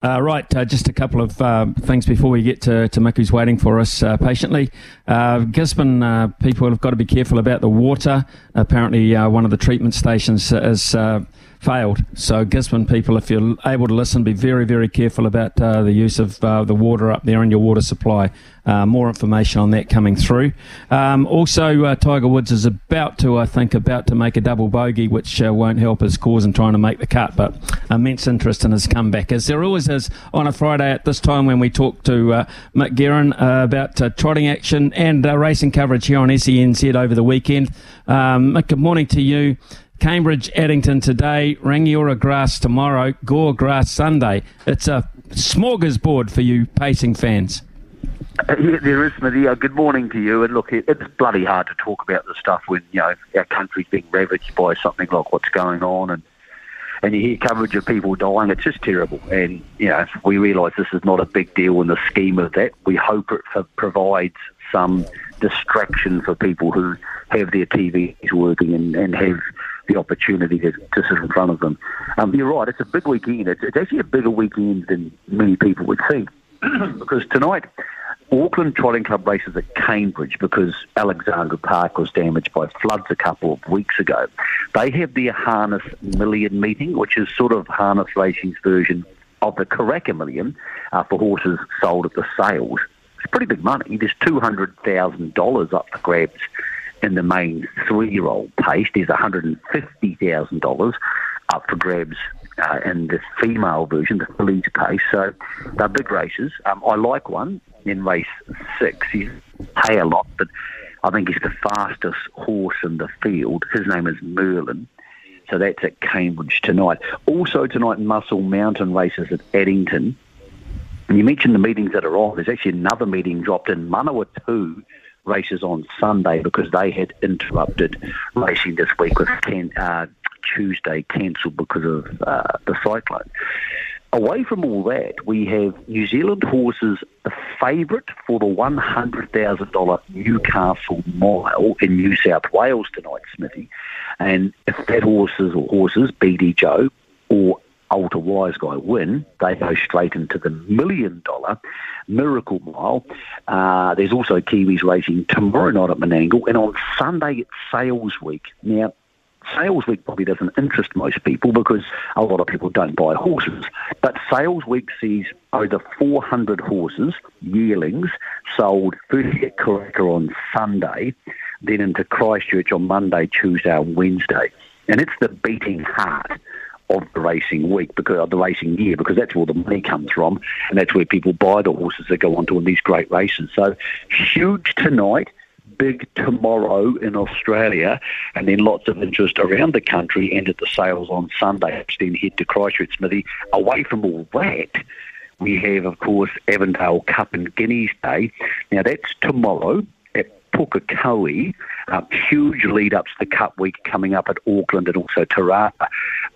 Uh, right, uh, just a couple of uh, things before we get to, to Mick, who's waiting for us uh, patiently. Uh, Gisborne uh, people have got to be careful about the water. Apparently, one of the treatment stations is failed. So, Gisborne people, if you're able to listen, be very, very careful about uh, the use of uh, the water up there in your water supply. Uh, more information on that coming through. Um, also, uh, Tiger Woods is about to, I think, about to make a double bogey, which uh, won't help his cause in trying to make the cut. But immense interest in his comeback, as there always is on a Friday at this time when we talk to uh, Mick Guerin about trotting action and racing coverage here on SENZ over the weekend. Um, Mick, good morning to you. Cambridge, Addington today, Rangiora grass tomorrow, Gore grass Sunday. It's a smorgasbord for you pacing fans. Yeah, there is, Smithy. Good morning to you. And look, it's bloody hard to talk about this stuff when you know our country's being ravaged by something like what's going on, and and you hear coverage of people dying. It's just terrible. And you know, we realise this is not a big deal in the scheme of that. We hope it provides some distraction for people who have their TVs working and, and have the opportunity to, to sit in front of them. Um, you're right, it's a big weekend. It's, it's actually a bigger weekend than many people would think because tonight Auckland Trotting Club races at Cambridge because Alexandra Park was damaged by floods a couple of weeks ago. They have their Harness Million meeting, which is sort of harness racing's version of the Karaka Million uh, for horses sold at the sales. It's pretty big money. There's $200,000 up for grabs in the main three-year-old pace. There's $150,000 up for grabs uh, in the female version, the fillies pace. So they're big races. Um, I like one in race six. He's pay a lot, but I think he's the fastest horse in the field. His name is Merlin. So that's at Cambridge tonight. Also tonight, Muscle Mountain races at Addington. And you mentioned the meetings that are on. There's actually another meeting dropped in Manawatu races on Sunday because they had interrupted racing this week with ten, uh, Tuesday cancelled because of uh, the cyclone. Away from all that, we have New Zealand horses the favourite for the $100,000 Newcastle Mile in New South Wales tonight, Smithy. And if that horses or horses, BD Joe or Ultra Wise Guy win, they go straight into the million dollar Miracle Mile. Uh, there's also Kiwis racing tomorrow night at Menangle, and on Sunday it's Sales Week. Now, Sales Week probably doesn't interest most people because a lot of people don't buy horses. But Sales Week sees over 400 horses, yearlings, sold first at Karaka on Sunday, then into Christchurch on Monday, Tuesday, and Wednesday. And it's the beating heart of the racing week because of the racing year because that's where the money comes from and that's where people buy the horses that go on to win these great races. So huge tonight, big tomorrow in Australia, and then lots of interest around the country and at the sales on Sunday. Which then head to Christchurch Smithy. Away from all that, we have, of course, Avondale Cup and Guineas Day. Now that's tomorrow. At Pukekohe. Um, huge lead ups to the Cup week coming up at Auckland and also Te Rapa.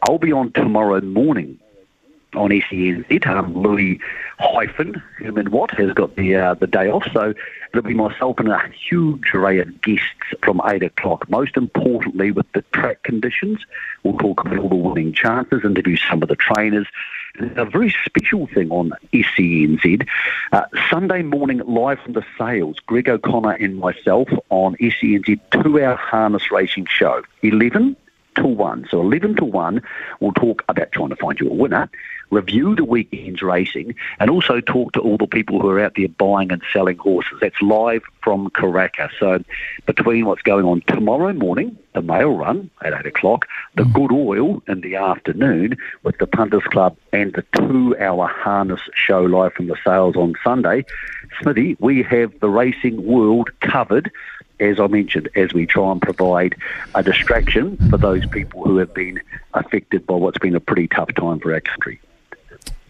I'll be on tomorrow morning on SENZ. Um, Louis Hyphen, Herman Watt, has got the uh, the day off, so it'll be myself and a huge array of guests from 8 o'clock. Most importantly, with the track conditions, we'll talk about all the winning chances, interview some of the trainers. And a very special thing on SENZ. Uh, Sunday morning, live from the sales, Greg O'Connor and myself on SENZ two-hour harness racing show. 11 to 1. So 11 to 1, we'll talk about trying to find you a winner, review the weekend's racing, and also talk to all the people who are out there buying and selling horses. That's live from Karaka. So between what's going on tomorrow morning, the mail run at 8 o'clock, the mm. good oil in the afternoon with the Punters Club and the two-hour harness show live from the sales on Sunday, Smithy, we have the racing world covered as I mentioned, as we try and provide a distraction for those people who have been affected by what's been a pretty tough time for our country.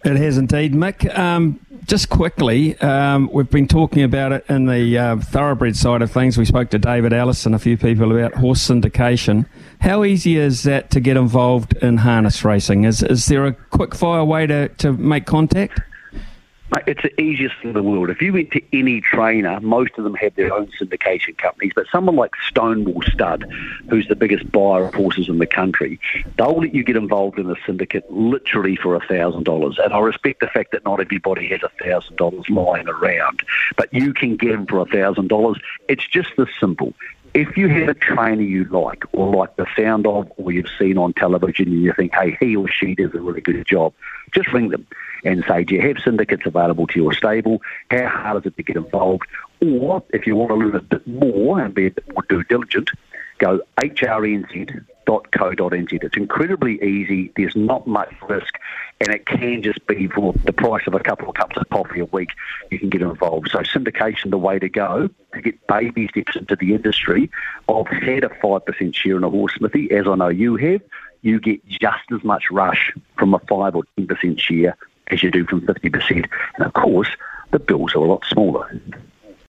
It has indeed, Mick. Um, just quickly, um, we've been talking about it in the uh, thoroughbred side of things. We spoke to David Ellis and a few people about horse syndication. How easy is that to get involved in harness racing? Is, is there a quick fire way to, to make contact? It's the easiest thing in the world. If you went to any trainer, most of them have their own syndication companies, but someone like Stonewall Stud, who's the biggest buyer of horses in the country, they'll let you get involved in a syndicate literally for $1,000. And I respect the fact that not everybody has $1,000 lying around, but you can get them for $1,000. It's just this simple if you have a trainer you like or like the sound of or you've seen on television and you think, hey, he or she does a really good job, just ring them and say, do you have syndicates available to your stable? How hard is it to get involved? Or if you want to learn a bit more and be a bit more due diligent, go hrnz.co.nz. It's incredibly easy. There's not much risk, and it can just be for the price of a couple of cups of coffee a week. You can get involved. So syndication, the way to go to get baby steps into the industry. I've had a five percent share in a horse smithy, as I know you have. You get just as much rush from a five or ten percent share as you do from 50%. And of course, the bills are a lot smaller.